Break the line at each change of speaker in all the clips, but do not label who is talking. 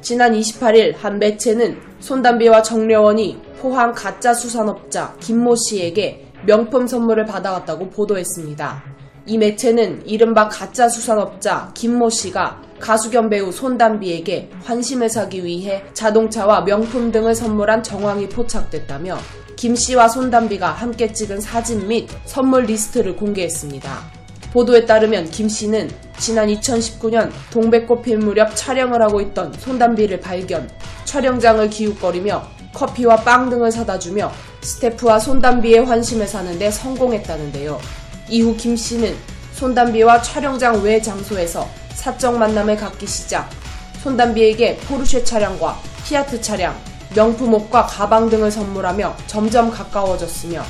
지난 28일 한 매체는 손담비와 정려원이 포항 가짜 수산업자 김모 씨에게 명품 선물을 받아왔다고 보도했습니다. 이 매체는 이른바 가짜 수산업자 김모 씨가 가수 겸 배우 손담비에게 환심을 사기 위해 자동차와 명품 등을 선물한 정황이 포착됐다며 김 씨와 손담비가 함께 찍은 사진 및 선물 리스트를 공개했습니다. 보도에 따르면 김 씨는 지난 2019년 동백꽃 필 무렵 촬영을 하고 있던 손담비를 발견, 촬영장을 기웃거리며 커피와 빵 등을 사다 주며 스태프와 손담비의 환심을 사는데 성공했다는데요. 이후 김 씨는 손담비와 촬영장 외 장소에서 사적 만남을 갖기 시작, 손담비에게 포르쉐 차량과 피아트 차량, 명품 옷과 가방 등을 선물하며 점점 가까워졌으며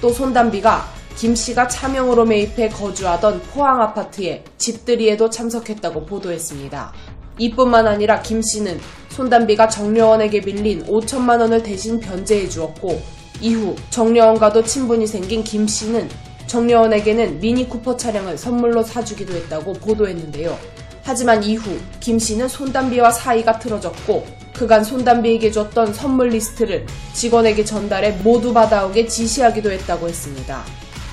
또 손담비가 김 씨가 차명으로 매입해 거주하던 포항 아파트의 집들이에도 참석했다고 보도했습니다. 이뿐만 아니라 김 씨는 손담비가 정려원에게 빌린 5천만 원을 대신 변제해 주었고 이후 정려원과도 친분이 생긴 김 씨는 정려원에게는 미니 쿠퍼 차량을 선물로 사주기도 했다고 보도했는데요. 하지만 이후 김 씨는 손담비와 사이가 틀어졌고 그간 손담비에게 줬던 선물 리스트를 직원에게 전달해 모두 받아오게 지시하기도 했다고 했습니다.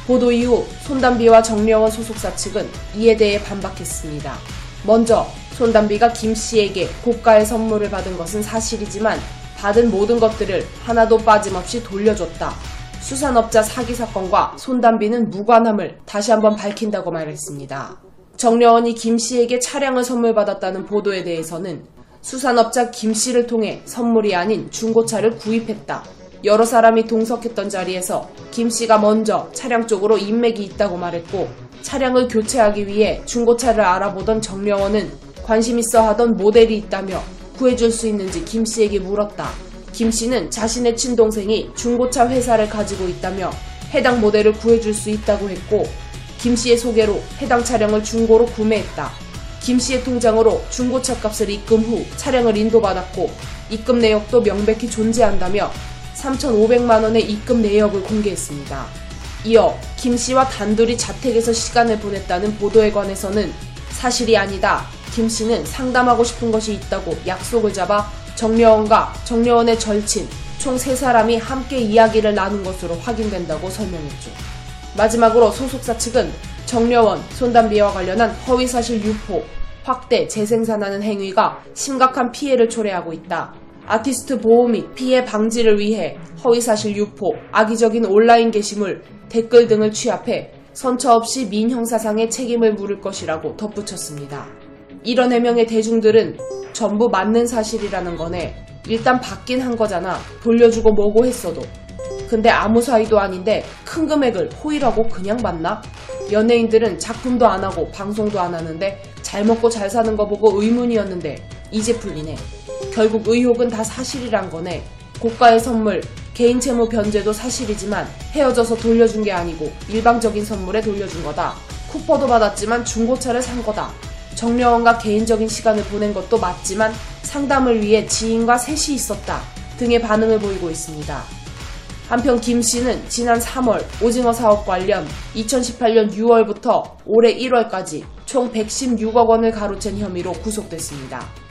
보도 이후 손담비와 정려원 소속사 측은 이에 대해 반박했습니다. 먼저 손담비가 김 씨에게 고가의 선물을 받은 것은 사실이지만 받은 모든 것들을 하나도 빠짐없이 돌려줬다. 수산업자 사기 사건과 손담비는 무관함을 다시 한번 밝힌다고 말했습니다. 정려원이 김 씨에게 차량을 선물 받았다는 보도에 대해서는 수산업자 김 씨를 통해 선물이 아닌 중고차를 구입했다. 여러 사람이 동석했던 자리에서 김 씨가 먼저 차량 쪽으로 인맥이 있다고 말했고 차량을 교체하기 위해 중고차를 알아보던 정려원은 관심 있어 하던 모델이 있다며 구해줄 수 있는지 김 씨에게 물었다. 김 씨는 자신의 친동생이 중고차 회사를 가지고 있다며 해당 모델을 구해줄 수 있다고 했고 김 씨의 소개로 해당 차량을 중고로 구매했다. 김 씨의 통장으로 중고차 값을 입금 후 차량을 인도받았고 입금 내역도 명백히 존재한다며 3,500만 원의 입금 내역을 공개했습니다. 이어 김 씨와 단둘이 자택에서 시간을 보냈다는 보도에 관해서는 사실이 아니다. 김 씨는 상담하고 싶은 것이 있다고 약속을 잡아 정려원과 정려원의 절친 총 3사람이 함께 이야기를 나눈 것으로 확인된다고 설명했죠. 마지막으로 소속사 측은 정려원, 손담비와 관련한 허위사실 유포, 확대, 재생산하는 행위가 심각한 피해를 초래하고 있다. 아티스트 보호 및 피해 방지를 위해 허위사실 유포, 악의적인 온라인 게시물, 댓글 등을 취합해 선처 없이 민 형사상의 책임을 물을 것이라고 덧붙였습니다. 이런 해명의 대중들은 전부 맞는 사실이라는 거네. 일단 받긴 한 거잖아. 돌려주고 뭐고 했어도. 근데 아무 사이도 아닌데 큰 금액을 호의라고 그냥 받나? 연예인들은 작품도 안 하고 방송도 안 하는데 잘 먹고 잘 사는 거 보고 의문이었는데 이제 풀리네. 결국 의혹은 다 사실이란 거네. 고가의 선물, 개인 채무 변제도 사실이지만 헤어져서 돌려준 게 아니고 일방적인 선물에 돌려준 거다. 쿠퍼도 받았지만 중고차를 산 거다. 정려원과 개인적인 시간을 보낸 것도 맞지만 상담을 위해 지인과 셋이 있었다. 등의 반응을 보이고 있습니다. 한편 김 씨는 지난 3월 오징어 사업 관련 2018년 6월부터 올해 1월까지 총 116억 원을 가로챈 혐의로 구속됐습니다.